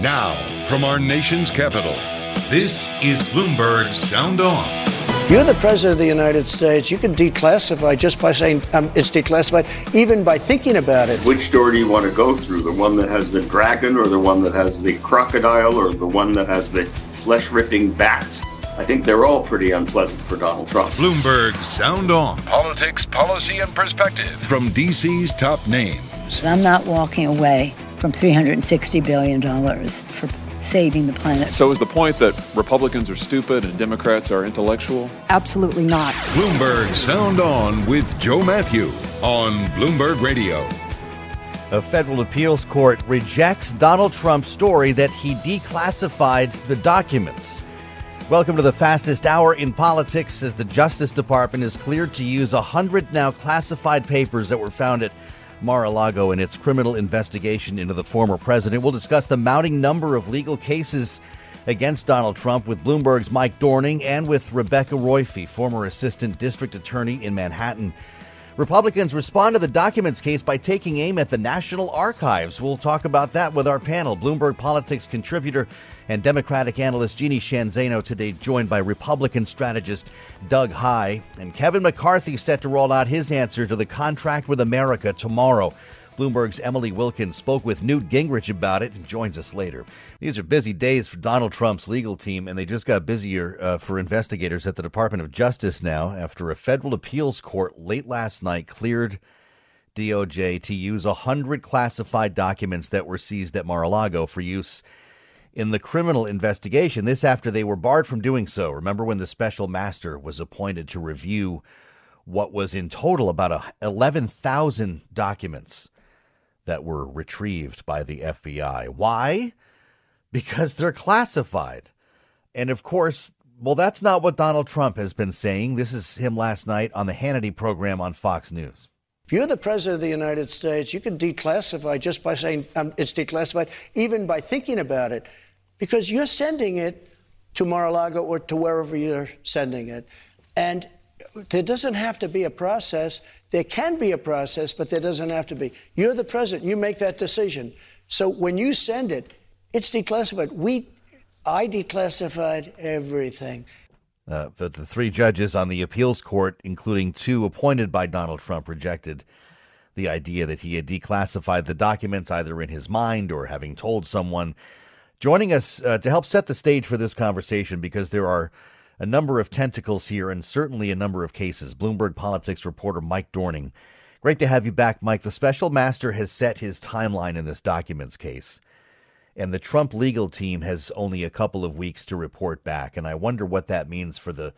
Now, from our nation's capital, this is Bloomberg Sound On. You're the president of the United States. You can declassify just by saying um, it's declassified, even by thinking about it. Which door do you want to go through? The one that has the dragon, or the one that has the crocodile, or the one that has the flesh ripping bats? I think they're all pretty unpleasant for Donald Trump. Bloomberg Sound On. Politics, policy, and perspective from DC's top names. I'm not walking away from $360 billion for saving the planet. So is the point that Republicans are stupid and Democrats are intellectual? Absolutely not. Bloomberg Sound On with Joe Matthew on Bloomberg Radio. A federal appeals court rejects Donald Trump's story that he declassified the documents. Welcome to the fastest hour in politics as the Justice Department is cleared to use 100 now classified papers that were found at Mar a Lago and its criminal investigation into the former president. We'll discuss the mounting number of legal cases against Donald Trump with Bloomberg's Mike Dorning and with Rebecca Roiphe, former assistant district attorney in Manhattan. Republicans respond to the documents case by taking aim at the National Archives. We'll talk about that with our panel. Bloomberg Politics contributor and Democratic analyst Jeannie Zaino today, joined by Republican strategist Doug Heye. And Kevin McCarthy set to roll out his answer to the contract with America tomorrow. Bloomberg's Emily Wilkins spoke with Newt Gingrich about it and joins us later. These are busy days for Donald Trump's legal team, and they just got busier uh, for investigators at the Department of Justice now after a federal appeals court late last night cleared DOJ to use 100 classified documents that were seized at Mar a Lago for use in the criminal investigation. This after they were barred from doing so. Remember when the special master was appointed to review what was in total about 11,000 documents that were retrieved by the FBI. Why? Because they're classified. And of course, well, that's not what Donald Trump has been saying. This is him last night on the Hannity program on Fox News. If you're the president of the United States, you can declassify just by saying um, it's declassified, even by thinking about it, because you're sending it to Mar-a-Lago or to wherever you're sending it. And there doesn't have to be a process. There can be a process, but there doesn't have to be. You're the president. You make that decision. So when you send it, it's declassified. We, I declassified everything. Uh, the, the three judges on the appeals court, including two appointed by Donald Trump, rejected the idea that he had declassified the documents either in his mind or having told someone. Joining us uh, to help set the stage for this conversation, because there are a number of tentacles here and certainly a number of cases. Bloomberg Politics reporter Mike Dorning. Great to have you back, Mike. The special master has set his timeline in this documents case, and the Trump legal team has only a couple of weeks to report back. And I wonder what that means for the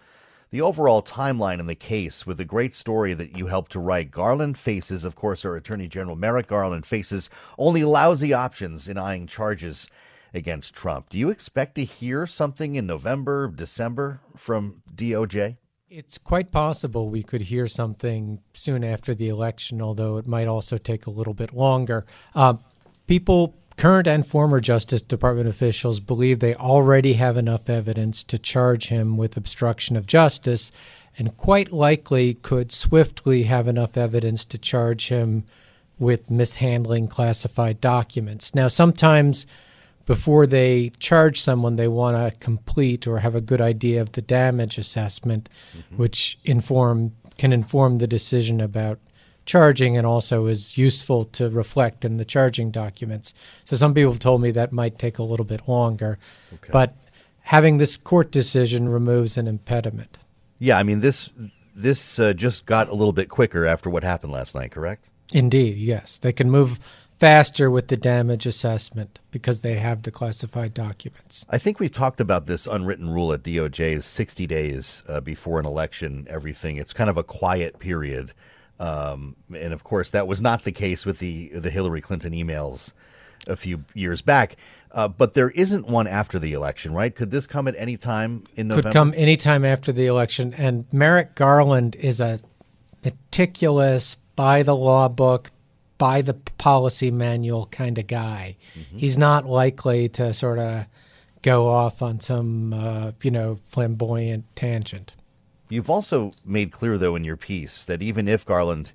the overall timeline in the case with the great story that you helped to write. Garland faces, of course, our Attorney General Merrick Garland faces only lousy options in eyeing charges against Trump. Do you expect to hear something in November, December from DOJ? It's quite possible we could hear something soon after the election, although it might also take a little bit longer. Uh, people, current and former Justice Department officials, believe they already have enough evidence to charge him with obstruction of justice and quite likely could swiftly have enough evidence to charge him with mishandling classified documents. Now, sometimes before they charge someone, they want to complete or have a good idea of the damage assessment, mm-hmm. which inform can inform the decision about charging and also is useful to reflect in the charging documents. So some people have told me that might take a little bit longer, okay. but having this court decision removes an impediment. Yeah, I mean this this uh, just got a little bit quicker after what happened last night, correct? Indeed, yes. They can move faster with the damage assessment because they have the classified documents. I think we've talked about this unwritten rule at DOJ is 60 days uh, before an election, everything. It's kind of a quiet period. Um, and of course, that was not the case with the, the Hillary Clinton emails a few years back. Uh, but there isn't one after the election, right? Could this come at any time in November? Could come any time after the election. And Merrick Garland is a meticulous, by the law book, by the policy manual kind of guy. Mm-hmm. He's not likely to sort of go off on some, uh, you know, flamboyant tangent. You've also made clear, though, in your piece that even if Garland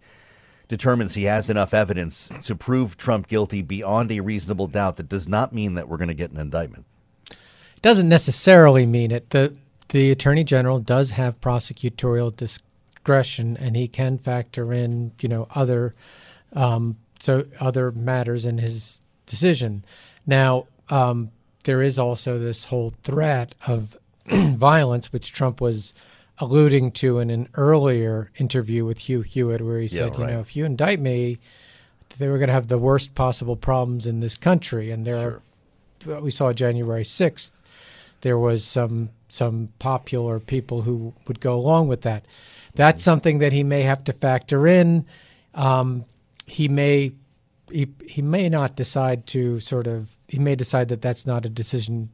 determines he has enough evidence to prove Trump guilty beyond a reasonable doubt, that does not mean that we're going to get an indictment. It doesn't necessarily mean it. The the attorney general does have prosecutorial discretion, and he can factor in, you know, other um, so other matters in his decision. Now, um, there is also this whole threat of violence, which Trump was alluding to in an earlier interview with Hugh Hewitt, where he said, yeah, right. you know, if you indict me, they were going to have the worst possible problems in this country. And there sure. are, we saw January 6th, there was some some popular people who would go along with that. That's mm-hmm. something that he may have to factor in. Um, he may he, he may not decide to sort of he may decide that that's not a decision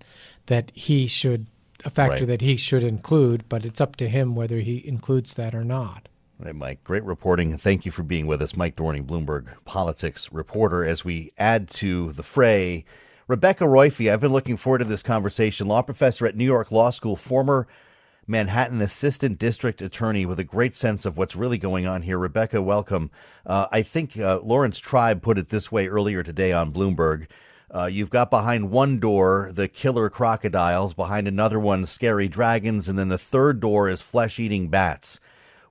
that he should a factor right. that he should include, but it's up to him whether he includes that or not. Right, Mike. Great reporting. Thank you for being with us. Mike Dorning, Bloomberg politics reporter. As we add to the fray, Rebecca Roiphe, I've been looking forward to this conversation. Law professor at New York Law School, former Manhattan assistant district attorney with a great sense of what's really going on here. Rebecca, welcome. Uh, I think uh, Laurence Tribe put it this way earlier today on Bloomberg. Uh, you've got behind one door the killer crocodiles, behind another one scary dragons, and then the third door is flesh eating bats.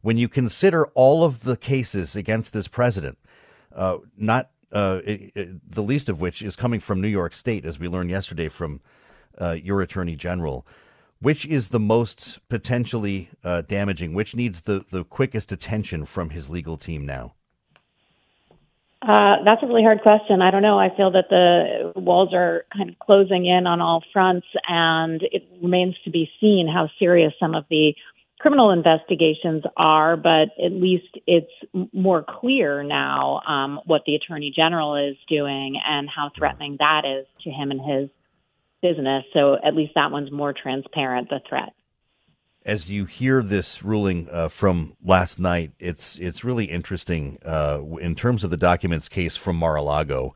When you consider all of the cases against this president, uh, not uh, it, it, the least of which is coming from New York State, as we learned yesterday from uh, your attorney general, which is the most potentially uh, damaging? Which needs the, the quickest attention from his legal team now? Uh, that's a really hard question. I don't know. I feel that the walls are kind of closing in on all fronts, and it remains to be seen how serious some of the criminal investigations are. But at least it's more clear now um, what the attorney general is doing and how threatening that is to him and his business. So at least that one's more transparent. The threat as you hear this ruling uh, from last night, it's it's really interesting uh, in terms of the documents case from Mar-a-Lago.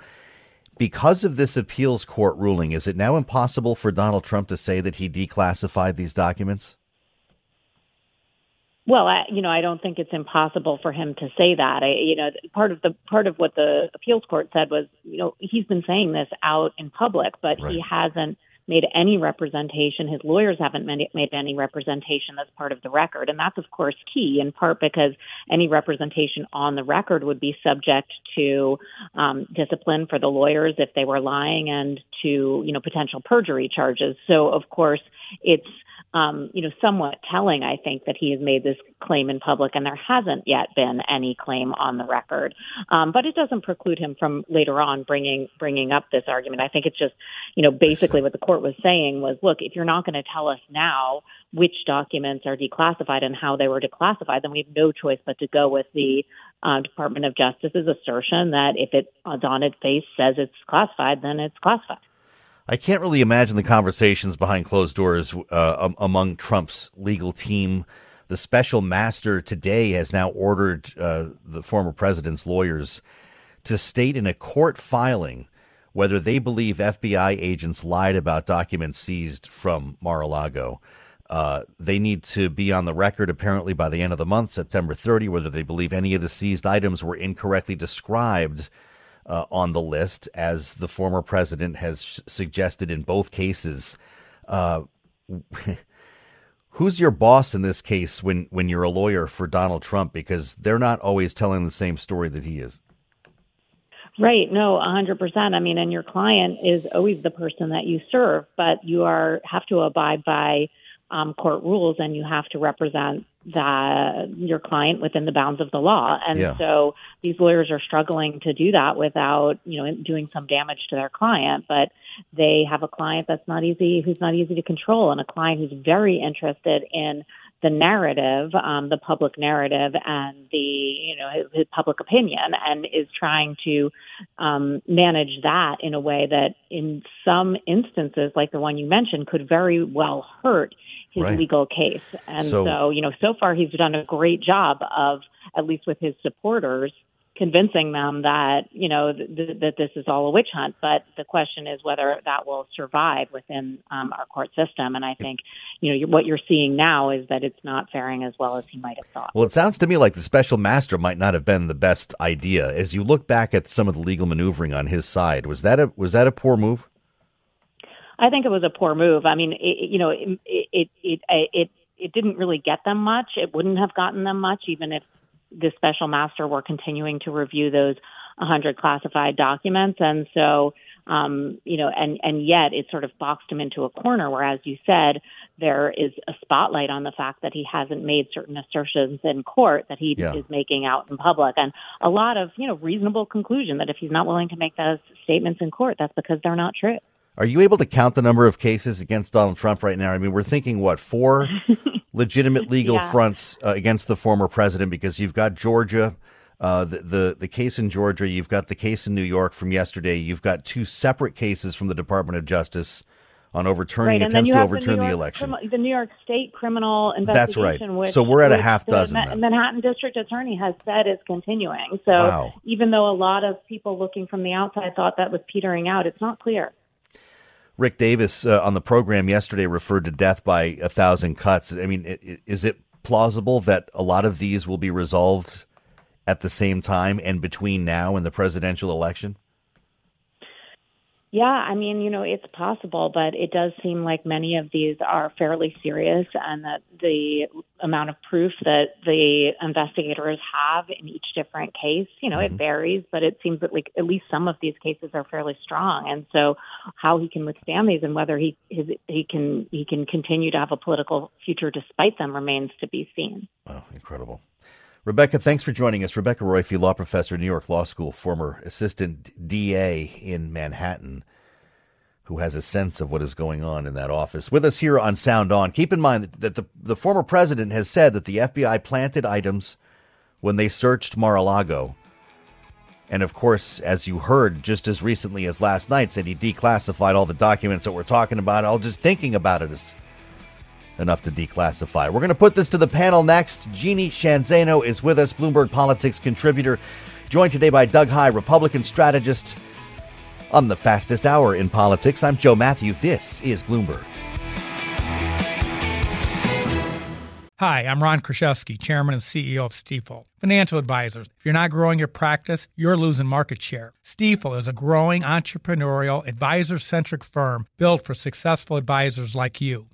Because of this appeals court ruling, is it now impossible for Donald Trump to say that he declassified these documents? Well, I, you know, I don't think it's impossible for him to say that. I, you know, part of the part of what the appeals court said was, you know, he's been saying this out in public, but right. he hasn't made any representation. His lawyers haven't made any representation that's part of the record. And that's, of course, key in part because any representation on the record would be subject to um, discipline for the lawyers if they were lying and to, you know, potential perjury charges. So, of course, it's um, you know, somewhat telling, I think, that he has made this claim in public, and there hasn't yet been any claim on the record. Um, but it doesn't preclude him from later on bringing bringing up this argument. I think it's just, you know, basically what the court was saying was, look, if you're not going to tell us now which documents are declassified and how they were declassified, then we have no choice but to go with the uh, Department of Justice's assertion that if it on its face says it's classified, then it's classified. I can't really imagine the conversations behind closed doors uh, among Trump's legal team. The special master today has now ordered uh, the former president's lawyers to state in a court filing whether they believe FBI agents lied about documents seized from Mar a Lago. Uh, they need to be on the record apparently by the end of the month, September 30, whether they believe any of the seized items were incorrectly described uh, on the list, as the former president has sh- suggested in both cases. Uh, who's your boss in this case when, when you're a lawyer for Donald Trump? Because they're not always telling the same story that he is. Right. No, 100%. I mean, and your client is always the person that you serve, but you are have to abide by um, court rules and you have to represent that your client within the bounds of the law. And yeah. so these lawyers are struggling to do that without, you know, doing some damage to their client. But they have a client that's not easy, who's not easy to control, and a client who's very interested in the narrative, um, the public narrative, and the you know his, his public opinion, and is trying to um, manage that in a way that, in some instances, like the one you mentioned, could very well hurt his right. legal case. And so, so, you know, so far he's done a great job of, at least with his supporters, convincing them that you know th- th- that this is all a witch hunt. But the question is whether that will survive within um, our court system. And I think you know what you're seeing now is that it's not faring as well as he might have thought. Well, it sounds to me like the special master might not have been the best idea. As you look back at some of the legal maneuvering on his side, was that a was that a poor move? I think it was a poor move. I mean, it, you know, it, it it it it didn't really get them much. It wouldn't have gotten them much, even if the special master were continuing to review those 100 classified documents. And so, um, you know, and, and yet it sort of boxed him into a corner where, as you said, there is a spotlight on the fact that he hasn't made certain assertions in court that he yeah. is making out in public. And a lot of, you know, reasonable conclusion that if he's not willing to make those statements in court, that's because they're not true. Are you able to count the number of cases against Donald Trump right now? I mean, we're thinking what four legitimate legal yeah. fronts uh, against the former president because you've got Georgia, uh, the, the the case in Georgia, you've got the case in New York from yesterday, you've got two separate cases from the Department of Justice on overturning right, attempts to overturn the, York, the election. the New York State criminal investigation. That's right. Which, so we're at a half dozen. The Manhattan District Attorney has said is continuing. So wow. even though a lot of people looking from the outside thought that was petering out, it's not clear. Rick Davis uh, on the program yesterday referred to death by a thousand cuts. I mean, is it plausible that a lot of these will be resolved at the same time and between now and the presidential election? Yeah, I mean, you know, it's possible, but it does seem like many of these are fairly serious and that the amount of proof that the investigators have in each different case, you know, mm-hmm. it varies, but it seems that like at least some of these cases are fairly strong. And so how he can withstand these and whether he his, he can he can continue to have a political future despite them remains to be seen. Wow, incredible. Rebecca, thanks for joining us. Rebecca Roiphe, law professor, New York Law School, former assistant DA in Manhattan, who has a sense of what is going on in that office. With us here on Sound On. Keep in mind that the, the former president has said that the FBI planted items when they searched Mar a Lago. And of course, as you heard just as recently as last night, said he declassified all the documents that we're talking about. All just thinking about it is enough to declassify. We're going to put this to the panel next. Jeannie Zaino is with us, Bloomberg Politics contributor, joined today by Doug Heye, Republican strategist. On the fastest hour in politics, I'm Joe Matthew. This is Bloomberg. Hi, I'm Ron Kruszewski, Chairman and CEO of Stifel. Financial advisors, if you're not growing your practice, you're losing market share. Stifel is a growing entrepreneurial, advisor centric firm built for successful advisors like you.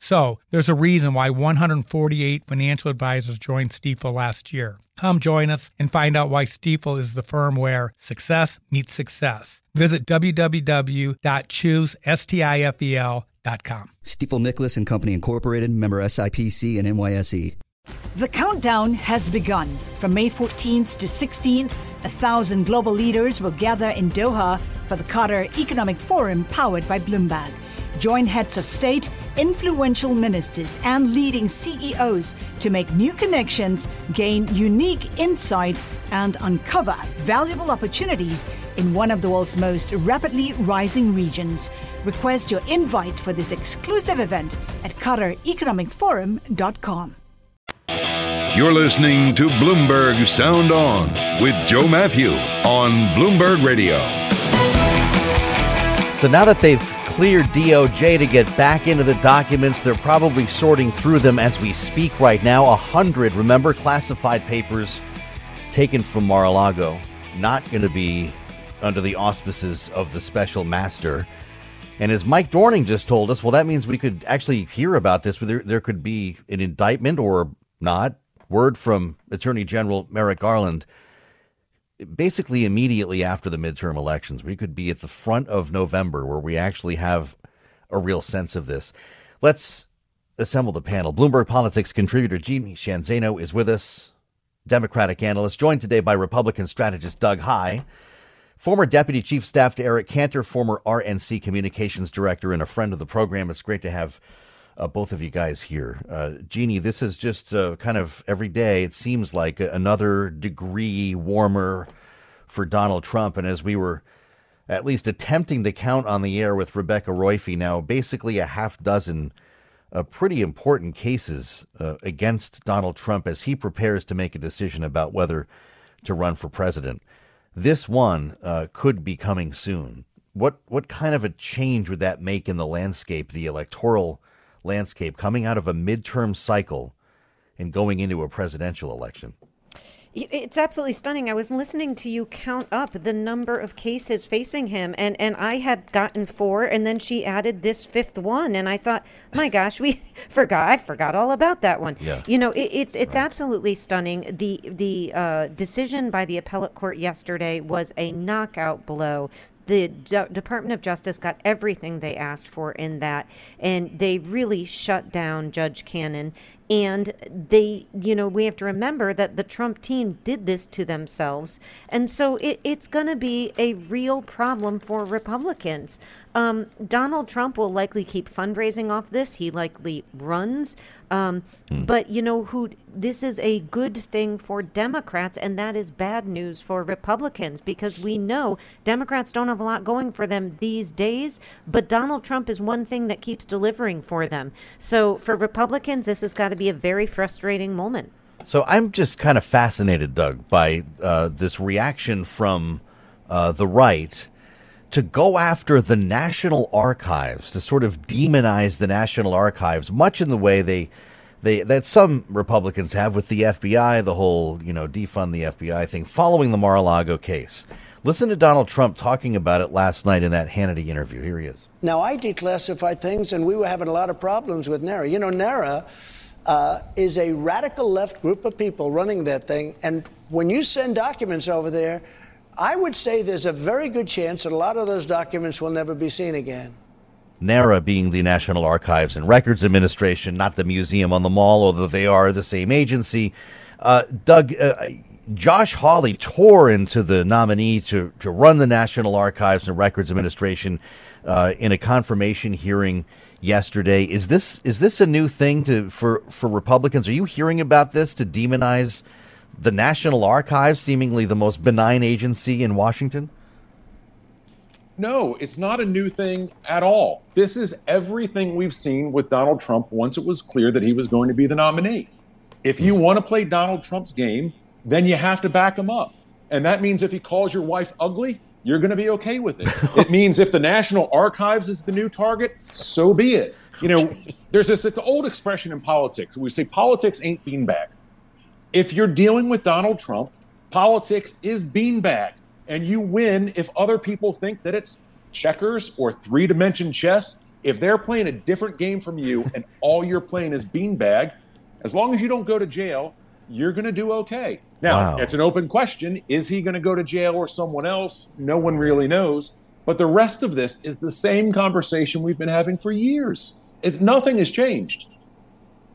So there's a reason why 148 financial advisors joined Stifel last year. Come join us and find out why Stifel is the firm where success meets success. Visit www.choosestifel.com. Stifel Nicolaus and Company Incorporated, member SIPC and NYSE. The countdown has begun. From May 14th to 16th, a thousand global leaders will gather in Doha for the Qatar Economic Forum powered by Bloomberg. Join heads of state, influential ministers, and leading CEOs to make new connections, gain unique insights, and uncover valuable opportunities in one of the world's most rapidly rising regions. Request your invite for this exclusive event at QatarEconomicForum.com. You're listening to Bloomberg Sound On with Joe Matthew on Bloomberg Radio. So now that they've cleared DOJ to get back into the documents. They're probably sorting through them as we speak right now. A hundred, remember, classified papers taken from Mar-a-Lago. Not going to be under the auspices of the special master. And as Mike Dorning just told us, well, that means we could actually hear about this. There, there could be an indictment or not word from Attorney General Merrick Garland basically immediately after the midterm elections. We could be at the front of November where we actually have a real sense of this. Let's assemble the panel. Bloomberg Politics contributor Jeannie Zaino is with us, Democratic analyst, joined today by Republican strategist Doug Heye, former Deputy Chief Staff to Eric Cantor, former RNC Communications Director, and a friend of the program. It's great to have uh, both of you guys here. Uh, Jeannie, this is just uh, kind of every day, it seems like another degree warmer for Donald Trump. And as we were at least attempting to count on the air with Rebecca Roiphe, now basically a half dozen uh, pretty important cases uh, against Donald Trump as he prepares to make a decision about whether to run for president. This one uh, could be coming soon. What what kind of a change would that make in the landscape, the electoral landscape, coming out of a midterm cycle and going into a presidential election? It's absolutely stunning. I was listening to you count up the number of cases facing him, and, and I had gotten four, and then she added this fifth one, and I thought, my gosh, we forgot. I forgot all about that one. Yeah. You know, it, it's it's right. absolutely stunning. The the uh, decision by the appellate court yesterday was a knockout blow the D- Department of Justice got everything they asked for in that, and they really shut down Judge Cannon. And they, you know, we have to remember that the Trump team did this to themselves. And so it, it's going to be a real problem for Republicans. Um, Donald Trump will likely keep fundraising off this. He likely runs. Um, hmm. But, you know, who this is a good thing for Democrats, and that is bad news for Republicans because we know Democrats don't have a lot going for them these days. But Donald Trump is one thing that keeps delivering for them. So for Republicans, this has got to be a very frustrating moment. So I'm just kind of fascinated, Doug, by uh, this reaction from uh, the right to go after the National Archives, to sort of demonize the National Archives, much in the way they they that some Republicans have with the FBI, the whole you know defund the FBI thing, following the Mar-a-Lago case. Listen to Donald Trump talking about it last night in that Hannity interview. Here he is. Now I declassified things, and we were having a lot of problems with NARA. You know, NARA uh, is a radical left group of people running that thing. And when you send documents over there, I would say there's a very good chance that a lot of those documents will never be seen again. NARA being the National Archives and Records Administration, not the museum on the mall, although they are the same agency. Uh, Doug, uh, Josh Hawley tore into the nominee to, to run the National Archives and Records Administration uh, in a confirmation hearing yesterday. Is this is this a new thing to for for Republicans? Are you hearing about this to demonize the National Archives, seemingly the most benign agency in Washington? No, it's not a new thing at all. This is everything we've seen with Donald Trump once it was clear that he was going to be the nominee. If you hmm. want to play Donald Trump's game, then you have to back him up. And that means if he calls your wife ugly, you're going to be okay with it. it means if the National Archives is the new target, so be it. You know, there's this old expression in politics. We say politics ain't beanbag. If you're dealing with Donald Trump, politics is beanbag, and you win if other people think that it's checkers or three dimension chess. If they're playing a different game from you and all you're playing is beanbag, as long as you don't go to jail, you're going to do okay. Now, wow. it's an open question. Is he going to go to jail or someone else? No one really knows. But the rest of this is the same conversation we've been having for years. It's, nothing has changed.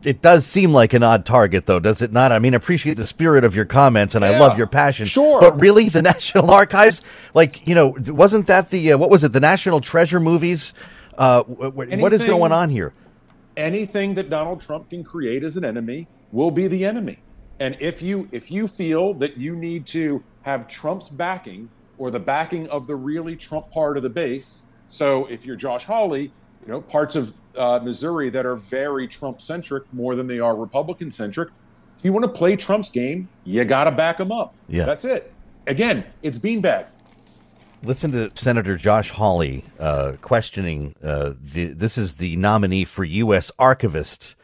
It does seem like an odd target, though, does it not? I mean, I appreciate the spirit of your comments, and yeah, I love your passion. Sure, but really, the National Archives, like you know, wasn't that the uh, what was it? The National Treasure movies. Uh, anything, what is going on here? Anything that Donald Trump can create as an enemy will be the enemy. And if you if you feel that you need to have Trump's backing or the backing of the really Trump part of the base, so if you're Josh Hawley, you know parts of uh, Missouri that are very Trump centric more than they are Republican centric. If you want to play Trump's game, you got to back him up. Yeah, that's it. Again, it's beanbag. Listen to Senator Josh Hawley uh, questioning uh, the. This is the nominee for U.S. archivist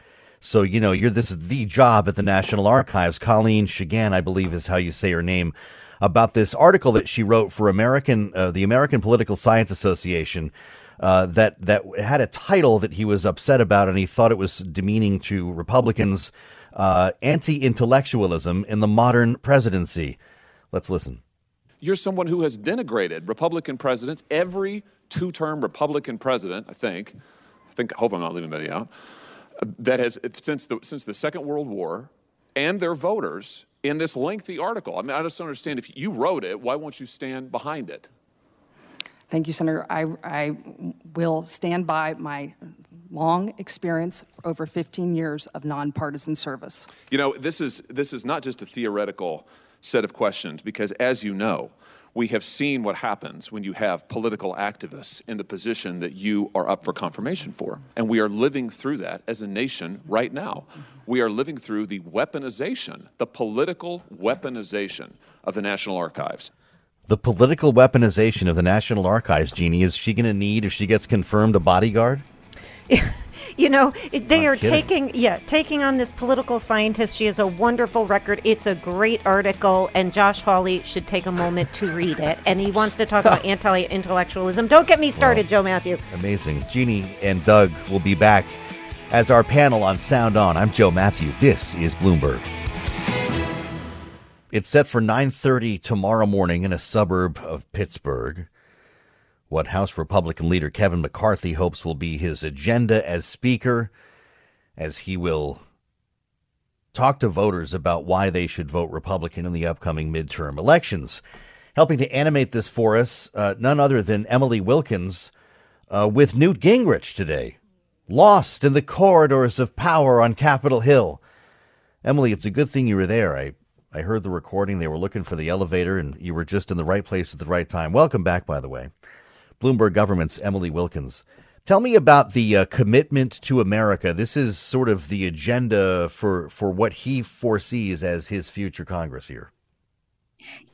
so, you know, you're this is the job at the National Archives. Colleen Shogan, I believe is how you say her name, about this article that she wrote for American uh, the American Political Science Association. Uh, that that had a title that he was upset about, and he thought it was demeaning to Republicans. uh, anti intellectualism in the modern presidency. Let's listen. You're someone who has denigrated Republican presidents, every two term Republican president, I think. I think, I hope I'm not leaving anybody out, that has, since the, since the Second World War, and their voters in this lengthy article. I mean, I just don't understand. If you wrote it, why won't you stand behind it? Thank you, Senator. I, I will stand by my long experience, over 15 years of nonpartisan service. You know, this is, this is not just a theoretical set of questions, because as you know, we have seen what happens when you have political activists in the position that you are up for confirmation for. And we are living through that as a nation right now. We are living through the weaponization, the political weaponization of the National Archives. The political weaponization of the National Archives, Jeannie, is she going to need, if she gets confirmed, a bodyguard? you know, they Not are kidding. taking yeah, taking on this political scientist. She has a wonderful record. It's a great article, and Josh Hawley should take a moment to read it. And he wants to talk about anti-intellectualism. Don't get me started, Joe Matthew. Amazing. Jeannie and Doug will be back as our panel on Sound On. I'm Joe Matthew. This is Bloomberg. It's set for 9:30 tomorrow morning in a suburb of Pittsburgh. What House Republican leader Kevin McCarthy hopes will be his agenda as speaker as he will talk to voters about why they should vote Republican in the upcoming midterm elections. Helping to animate this for us, uh, none other than Emily Wilkins uh, with Newt Gingrich today, lost in the corridors of power on Capitol Hill. Emily, it's a good thing you were there. I, I heard the recording. They were looking for the elevator, and you were just in the right place at the right time. Welcome back, by the way. Bloomberg Government's Emily Wilkins. Tell me about the uh, commitment to America. This is sort of the agenda for, for what he foresees as his future Congress here.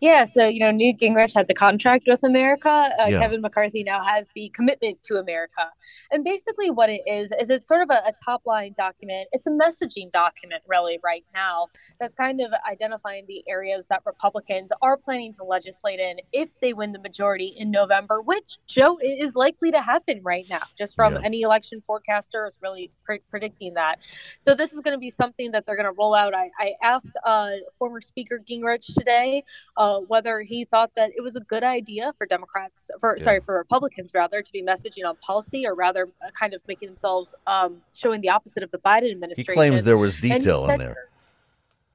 Yeah, so you know, Newt Gingrich had the contract with America. Uh, Yeah. Kevin McCarthy now has the commitment to America, and basically, what it is is it's sort of a, a top line document. It's a messaging document, really, right now. That's kind of identifying the areas that Republicans are planning to legislate in if they win the majority in November, which Joe is likely to happen right now. Just from Yeah. any election forecaster is really pre- predicting that. So this is going to be something that they're going to roll out. I, I asked uh, former Speaker Gingrich today uh, whether he thought that it was a good idea for Democrats, for Yeah. sorry, for Republicans rather, to be messaging on policy, or rather, uh, kind of making themselves um, showing the opposite of the Biden administration. He claims there was detail in there.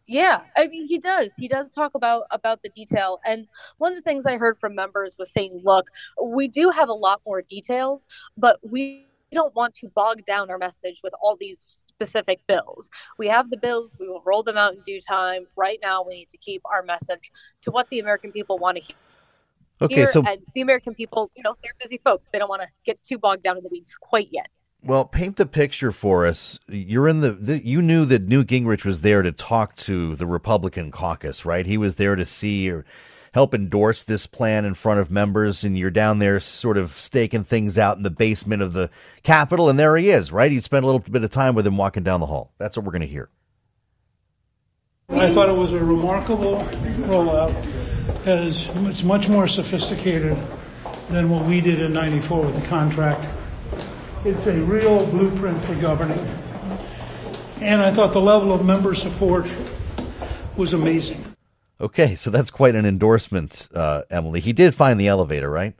yeah, I mean he does. He does talk about about the detail. And one of the things I heard from members was saying, "Look, we do have a lot more details, but we don't want to bog down our message with all these specific bills. We have the bills, we will roll them out in due time. Right now, we need to keep our message to what the American people want to hear." Okay, so- the American people, you know, they're busy folks. They don't want to get too bogged down in the weeds quite yet. Well, paint the picture for us. You're in the, the you knew that Newt Gingrich was there to talk to the Republican caucus, right? He was there to see or help endorse this plan in front of members, and you're down there sort of staking things out in the basement of the Capitol, and there he is, right? You spent a little bit of time with him walking down the hall. That's what we're going to hear. I thought it was a remarkable rollout, as it's much more sophisticated than what we did in '94 with the contract. It's a real blueprint for governing, and I thought the level of member support was amazing. Okay, so that's quite an endorsement, uh, Emily. He did find the elevator, right?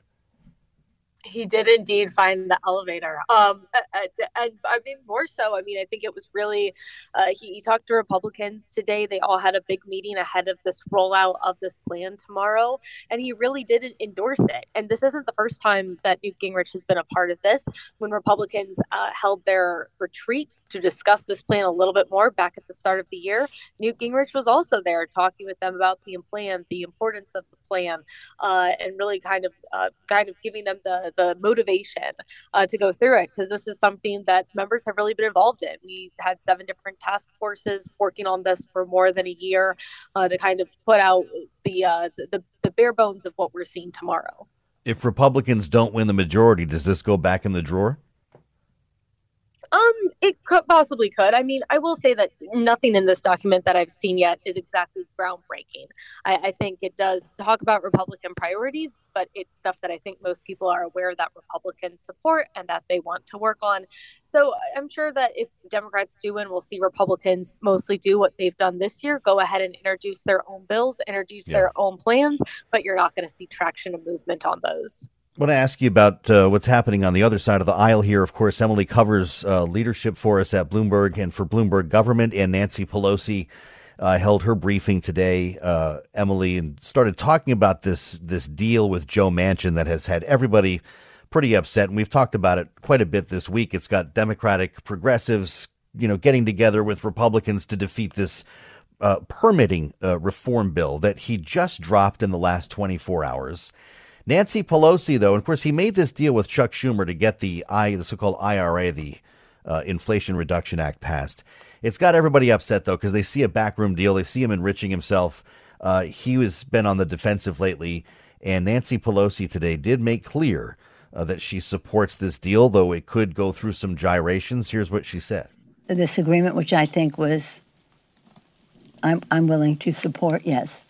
He did indeed find the elevator. Um, and, and I mean, more so. I mean, I think it was really. Uh, he, he talked to Republicans today. They all had a big meeting ahead of this rollout of this plan tomorrow, and he really did endorse it. And this isn't the first time that Newt Gingrich has been a part of this. When Republicans uh, held their retreat to discuss this plan a little bit more back at the start of the year, Newt Gingrich was also there talking with them about the plan, the importance of the plan, uh, and really kind of uh, kind of giving them the the motivation uh, to go through it because this is something that members have really been involved in. We had seven different task forces working on this for more than a year uh, to kind of put out the, uh, the the bare bones of what we're seeing tomorrow. If Republicans don't win the majority, does this go back in the drawer? Um, it could possibly could. I mean, I will say that nothing in this document that I've seen yet is exactly groundbreaking. I, I, think it does talk about Republican priorities, but it's stuff that I think most people are aware that Republicans support and that they want to work on. So I'm sure that if Democrats do win, we'll see Republicans mostly do what they've done this year go ahead and introduce their own bills, introduce yeah. their own plans, but you're not going to see traction and movement on those. I want to ask you about uh, what's happening on the other side of the aisle here. Of course, Emily covers uh, leadership for us at Bloomberg and for Bloomberg Government, and Nancy Pelosi uh, held her briefing today, uh, Emily, and started talking about this this deal with Joe Manchin that has had everybody pretty upset. And we've talked about it quite a bit this week. It's got Democratic progressives, you know, getting together with Republicans to defeat this uh, permitting uh, reform bill that he just dropped in the last 24 hours. Nancy Pelosi, though, and of course, he made this deal with Chuck Schumer to get the I, the so-called IRA, the uh, Inflation Reduction Act, passed. It's got everybody upset though because they see a backroom deal. They see him enriching himself. Uh, he has been on the defensive lately, and Nancy Pelosi today did make clear uh, that she supports this deal, though it could go through some gyrations. Here's what she said: This agreement, which I think was, I'm I'm willing to support, yes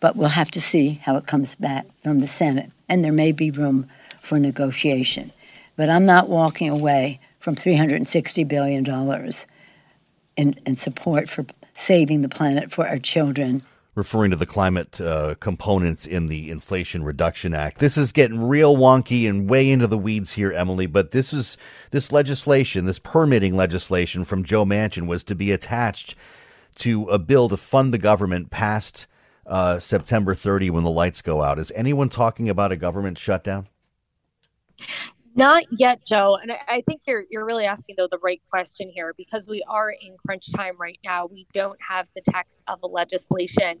but we'll have to see how it comes back from the Senate, and there may be room for negotiation. But I'm not walking away from $360 billion in, in support for saving the planet for our children. Referring to the climate uh, components in the Inflation Reduction Act. This is getting real wonky and way into the weeds here, Emily. But this is this legislation, this permitting legislation from Joe Manchin, was to be attached to a bill to fund the government passed uh, September 30 when the lights go out. Is anyone talking about a government shutdown? Not yet, Joe. And I, think you're you're really asking though the right question here because we are in crunch time right now. We don't have the text of a legislation,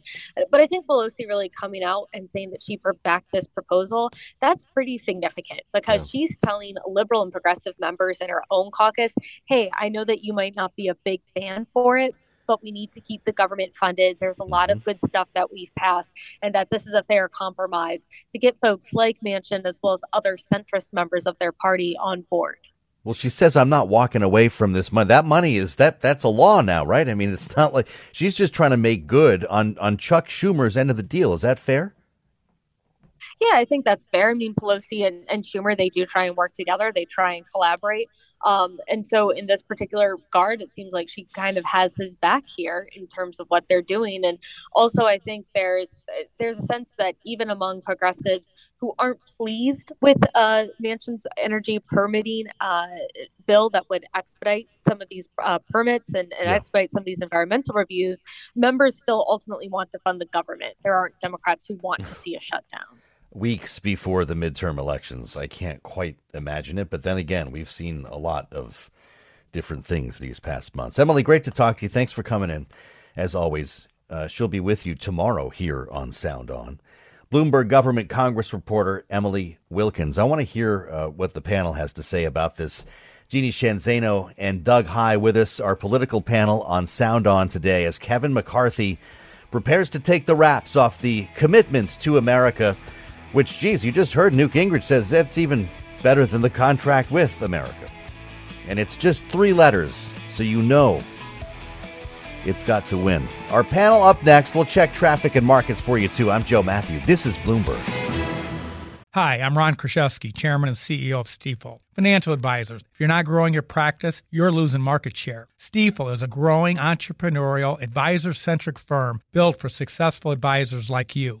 but I think Pelosi really coming out and saying that she backed this proposal that's pretty significant because yeah. she's telling liberal and progressive members in her own caucus, "Hey, I know that you might not be a big fan for it, but we need to keep the government funded. There's a lot of mm-hmm. good stuff that we've passed, and that this is a fair compromise to get folks like Manchin as well as other centrist members of their party on board. Well, she says I'm not walking away from this money. That money is that that's a law now, right? I mean, it's not like she's just trying to make good on on Chuck Schumer's end of the deal. Is that fair? Yeah, I think that's fair. I mean, Pelosi and, and Schumer, they do try and work together. They try and collaborate. Um, and so in this particular guard, it seems like she kind of has his back here in terms of what they're doing. And also, I think there's there's a sense that even among progressives who aren't pleased with uh, Manchin's energy permitting uh, bill that would expedite some of these uh, permits and, and yeah. expedite some of these environmental reviews, members still ultimately want to fund the government. There aren't Democrats who want to see a shutdown weeks before the midterm elections. I can't quite imagine it, but then again, we've seen a lot of different things these past months. Emily, great to talk to you. Thanks for coming in. As always, uh, she'll be with you tomorrow here on Sound On. Bloomberg government Congress reporter Emily Wilkins. I want to hear uh, what the panel has to say about this. Jeannie Zaino and Doug Heye with us, our political panel on Sound On today, as Kevin McCarthy prepares to take the wraps off the commitment to America which, geez, you just heard Newt Gingrich says that's even better than the contract with America. And it's just three letters, so you know it's got to win. Our panel up next. We'll check traffic and markets for you, too. I'm Joe Matthew. This is Bloomberg. Hi, I'm Ron Kruszewski, Chairman and CEO of Stifel. Financial advisors. If you're not growing your practice, you're losing market share. Stifel is a growing entrepreneurial, advisor centric firm built for successful advisors like you.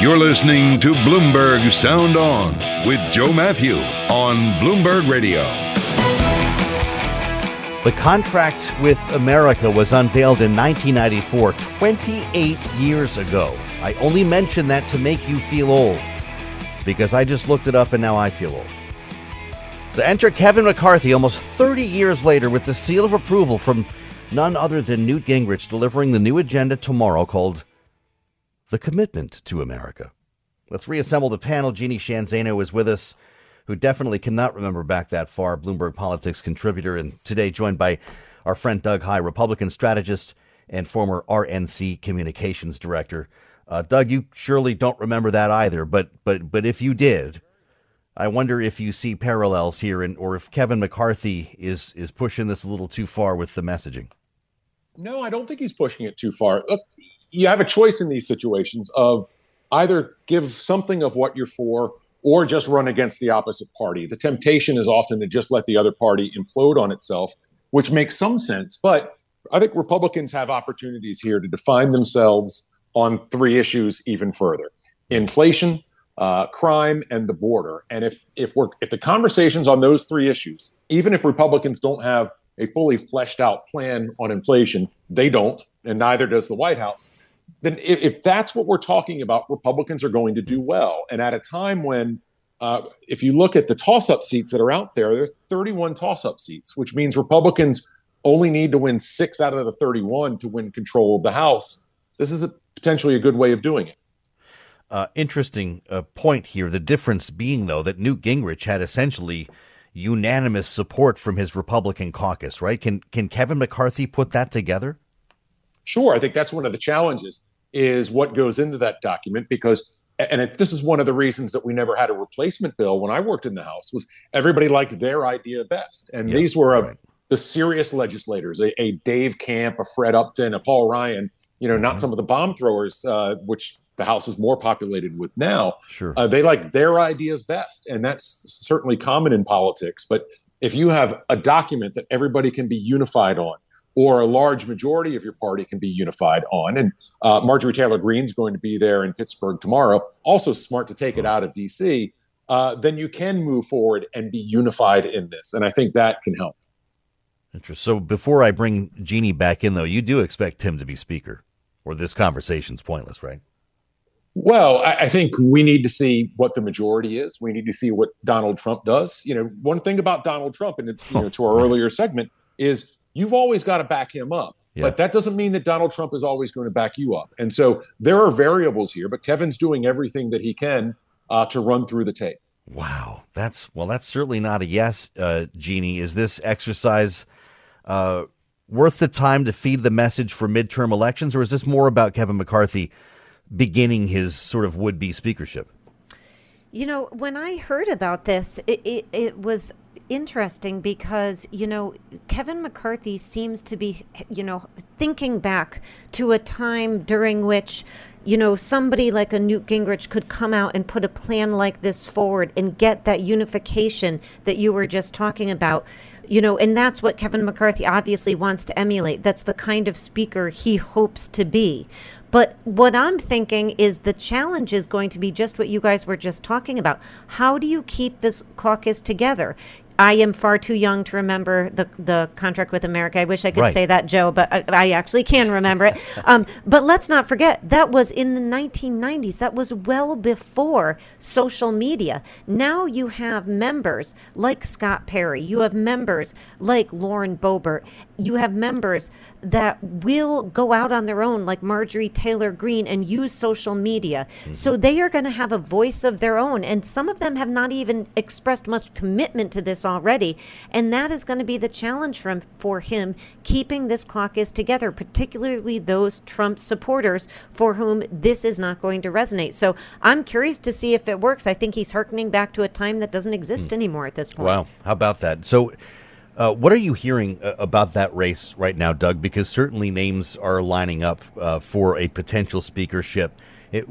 You're listening to Bloomberg Sound On with Joe Matthew on Bloomberg Radio. The contract with America was unveiled in 1994, 28 years ago. I only mention that to make you feel old because I just looked it up and now I feel old. So enter Kevin McCarthy almost 30 years later with the seal of approval from none other than Newt Gingrich delivering the new agenda tomorrow called The Commitment to America. Let's reassemble the panel. Jeannie Sheehan Zaino is with us, who definitely cannot remember back that far, Bloomberg Politics contributor, and today joined by our friend Doug Heye, Republican strategist and former RNC communications director. Uh, Doug, you surely don't remember that either, but but but if you did, I wonder if you see parallels here, and or if Kevin McCarthy is is pushing this a little too far with the messaging. No, I don't think he's pushing it too far. Look, you have a choice in these situations of either give something of what you're for or just run against the opposite party. The temptation is often to just let the other party implode on itself, which makes some sense. But I think Republicans have opportunities here to define themselves on three issues even further inflation, uh, crime, and the border. And if, if, we're, if the conversations on those three issues, even if Republicans don't have a fully fleshed out plan on inflation, they don't, and neither does the White House, then if, if that's what we're talking about, Republicans are going to do well. And at a time when uh, if you look at the toss up seats that are out there, there are 31 toss up seats, which means Republicans only need to win six out of the 31 to win control of the House. This is a potentially a good way of doing it. Uh, interesting uh, point here. The difference being, though, that Newt Gingrich had essentially unanimous support from his Republican caucus, right? Can can Kevin McCarthy put that together? Sure, I think that's one of the challenges is what goes into that document because and it, this is one of the reasons that we never had a replacement bill when I worked in the House was everybody liked their idea best, and these were right. the serious legislators, a, a, Dave Camp, a Fred Upton, a Paul Ryan, you know, not mm-hmm. some of the bomb throwers, uh, which the House is more populated with now. Sure. Uh, they like their ideas best. And that's certainly common in politics. But if you have a document that everybody can be unified on, or a large majority of your party can be unified on, and uh, Marjorie Taylor Greene's going to be there in Pittsburgh tomorrow, also smart to take it out of DC, uh, then you can move forward and be unified in this. And I think that can help. Interesting. So before I bring Jeannie back in, though, you do expect him to be speaker, or this conversation's pointless, right? Well, I, I, think we need to see what the majority is. We need to see what Donald Trump does. You know, one thing about Donald Trump, and you know, to our earlier segment, is you've always got to back him up. Yeah. But that doesn't mean that Donald Trump is always going to back you up. And so there are variables here, but Kevin's doing everything that he can uh, to run through the tape. Wow, that's well, that's certainly not a yes, uh, Jeannie. Is this exercise uh, worth the time to feed the message for midterm elections, or is this more about Kevin McCarthy beginning his sort of would be speakership? You know, when I heard about this, it, it, it was interesting because, you know, Kevin McCarthy seems to be, you know, thinking back to a time during which, you know, somebody like a Newt Gingrich could come out and put a plan like this forward and get that unification that you were just talking about you know, and that's what Kevin McCarthy obviously wants to emulate. That's the kind of speaker he hopes to be. But what I'm thinking is the challenge is going to be just what you guys were just talking about. How do you keep this caucus together? I am far too young to remember the the contract with America. I wish I could right. say that, Joe, but I, I actually can remember it. um, but let's not forget that was in the 1990s. That was well before social media. Now you have members like Scott Perry. You have members members like Lauren Boebert. You have members that will go out on their own, like Marjorie Taylor Greene, and use social media. Mm-hmm. So they are going to have a voice of their own. And some of them have not even expressed much commitment to this already. And that is going to be the challenge for him, for him keeping this caucus together, particularly those Trump supporters for whom this is not going to resonate. So I'm curious to see if it works. I think he's hearkening back to a time that doesn't exist hmm. anymore at this point. Wow, how about that? So, uh, what are you hearing uh, about that race right now, Doug? Because certainly names are lining up uh, for a potential speakership. It,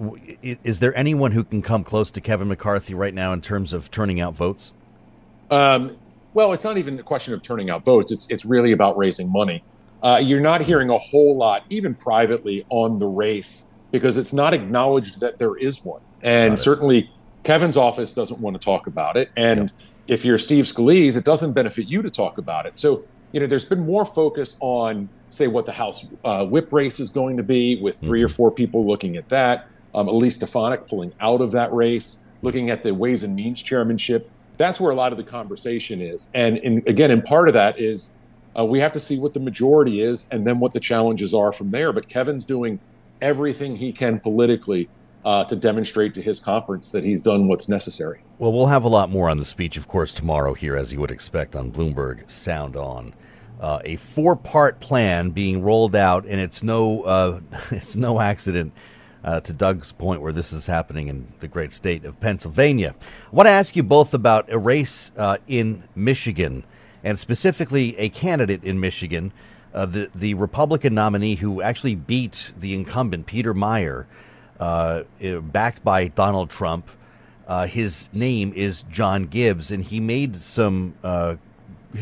is there anyone who can come close to Kevin McCarthy right now in terms of turning out votes? Um, well, it's not even a question of turning out votes. It's it's really about raising money. Uh, you're not hearing a whole lot, even privately, on the race because it's not acknowledged that there is one. And certainly, Kevin's office doesn't want to talk about it. And if you're Steve Scalise, it doesn't benefit you to talk about it. So, you know, there's been more focus on, say, what the House uh, whip race is going to be, with 3 or four people looking at that. Um, Elise Stefanik pulling out of that race, looking at the Ways and Means chairmanship. That's where a lot of the conversation is. And in, again, and part of that is uh, we have to see what the majority is and then what the challenges are from there. But Kevin's doing everything he can politically uh, to demonstrate to his conference that he's done what's necessary. Well, we'll have a lot more on the speech, of course, tomorrow here, as you would expect on Bloomberg Sound On. Uh, a four-part plan being rolled out, and it's no uh, it's no accident. Uh, to Doug's point, where this is happening in the great state of Pennsylvania, I want to ask you both about a race uh, in Michigan, and specifically a candidate in Michigan, uh, the the Republican nominee who actually beat the incumbent Peter Meijer, uh, eh, backed by Donald Trump. Uh, his name is John Gibbs, and he made some uh,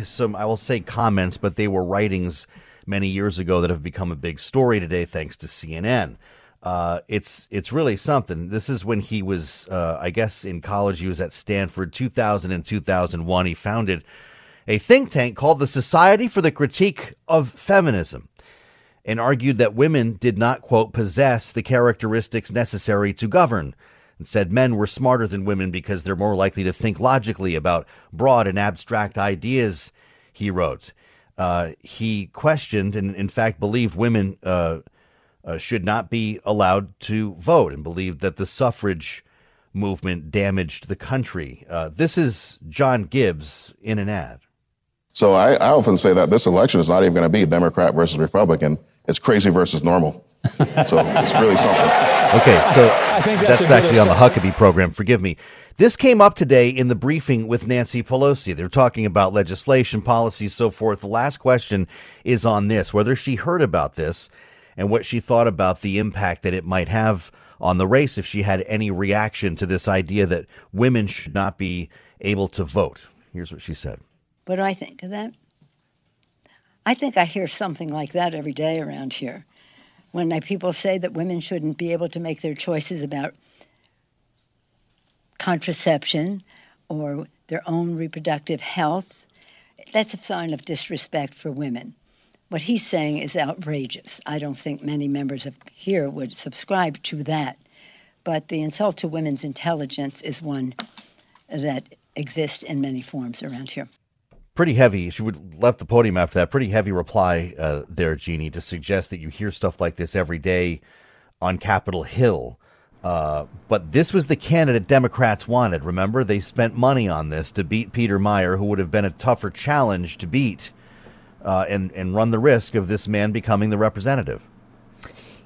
some I will say comments, but they were writings many years ago that have become a big story today, thanks to CNN. Uh, it's it's really something. This is when he was, uh, I guess, in college. He was at Stanford, 2000 and 2001. He founded a think tank called the Society for the Critique of Feminism and argued that women did not, quote, possess the characteristics necessary to govern, and said men were smarter than women because they're more likely to think logically about broad and abstract ideas, he wrote. Uh, he questioned and, in fact, believed women uh, uh, should not be allowed to vote and believed that the suffrage movement damaged the country. Uh, this is John Gibbs in an ad. So I, I often say that this election is not even going to be Democrat versus Republican. It's crazy versus normal. so it's really something. Okay, so that's that's actually on the. Huckabee program. Forgive me. This came up today in the briefing with Nancy Pelosi. They're talking about legislation, policies, so forth. The last question is on this whether she heard about this and what she thought about the impact that it might have on the race if she had any reaction to this idea that women should not be able to vote. Here's what she said. What do I think of that? I think I hear something like that every day around here. When I, people say that women shouldn't be able to make their choices about contraception or their own reproductive health, that's a sign of disrespect for women. What he's saying is outrageous. I don't think many members of here would subscribe to that. But the insult to women's intelligence is one that exists in many forms around here. Pretty heavy. She would left the podium after that. Pretty heavy reply uh, there, Jeannie, to suggest that you hear stuff like this every day on Capitol Hill. Uh, but this was the candidate Democrats wanted. Remember, they spent money on this to beat Peter Meijer, who would have been a tougher challenge to beat, uh, and and run the risk of this man becoming the representative.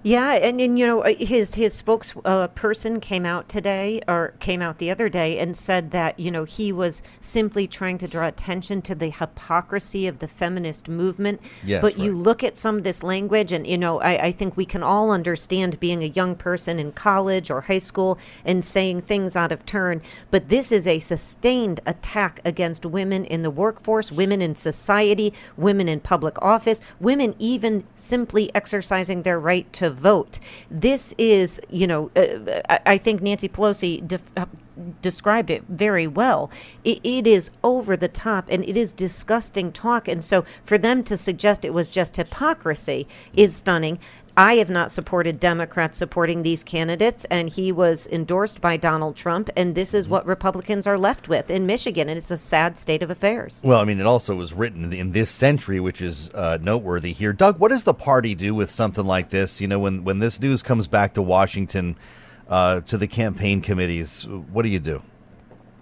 Yeah, and, and you know uh, his his spokesperson uh, came out today or came out the other day and said that you know he was simply trying to draw attention to the hypocrisy of the feminist movement. Yes, but you look at some of this language, and you know I, I think we can all understand being a young person in college or high school and saying things out of turn. But this is a sustained attack against women in the workforce, women in society, women in public office, women even simply exercising their right to vote. This is, you know, uh, I, I think Nancy Pelosi def- uh, described it very well. It, it is over the top and it is disgusting talk. And so for them to suggest it was just hypocrisy is stunning. I have not supported Democrats supporting these candidates, and he was endorsed by Donald Trump, and this is what Republicans are left with in Michigan, and it's a sad state of affairs. Well, I mean, it also was written in this century, which is uh, noteworthy here. Doug, what does the party do with something like this? You know, when when this news comes back to Washington, uh, to the campaign committees, what do you do?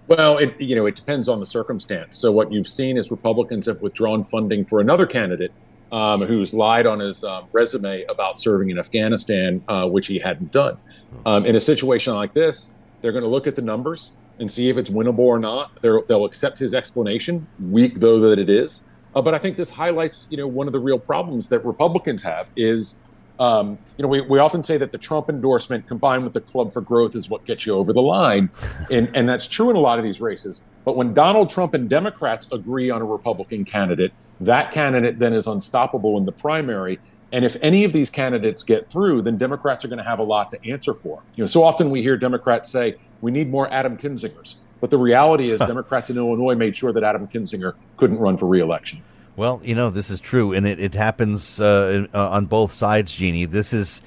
Well, it you know it depends on the circumstance. So what you've seen is Republicans have withdrawn funding for another candidate um, who's lied on his um, resume about serving in Afghanistan, uh, which he hadn't done. Um, in a situation like this, they're going to look at the numbers and see if it's winnable or not. they will accept his explanation, weak though that it is. Uh, but I think this highlights, you know, one of the real problems that Republicans have is um, you know, we, we often say that the Trump endorsement combined with the Club for Growth is what gets you over the line. And, and that's true in a lot of these races. But when Donald Trump and Democrats agree on a Republican candidate, that candidate then is unstoppable in the primary. And if any of these candidates get through, then Democrats are going to have a lot to answer for. You know, so often we hear Democrats say, we need more Adam Kinzingers. But the reality is, Democrats in Illinois made sure that Adam Kinzinger couldn't run for reelection. Well, you know, this is true, and it, it happens uh, uh, on both sides, Jeannie. This is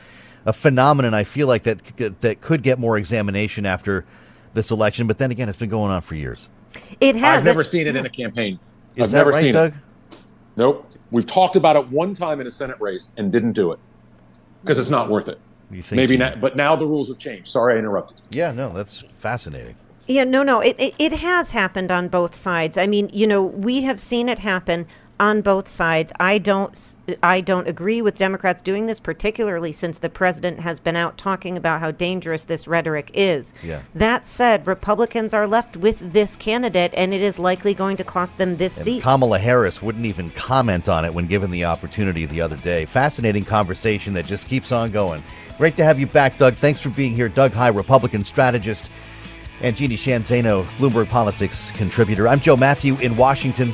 a phenomenon I feel like that that could get more examination after this election, but then again, it's been going on for years. It has. I've never seen it in a campaign. Is I've that never right, seen Doug? it. Nope. We've talked about it one time in a Senate race and didn't do it because it's not worth it. You think Maybe not, but now the rules have changed. Sorry, I interrupted. Yeah, no, that's fascinating. Yeah, no, no. It, it it has happened on both sides. I mean, you know, we have seen it happen on both sides. I don't I don't agree with Democrats doing this particularly since the president has been out talking about how dangerous this rhetoric is. Yeah. That said, Republicans are left with this candidate and it is likely going to cost them this And seat. Kamala Harris wouldn't even comment on it when given the opportunity the other day. Fascinating conversation that just keeps on going. Great to have you back, Doug. Thanks for being here. Doug Heye, Republican strategist, and Jeannie Sheehan Zaino, Bloomberg Politics contributor. I'm Joe Matthew in Washington.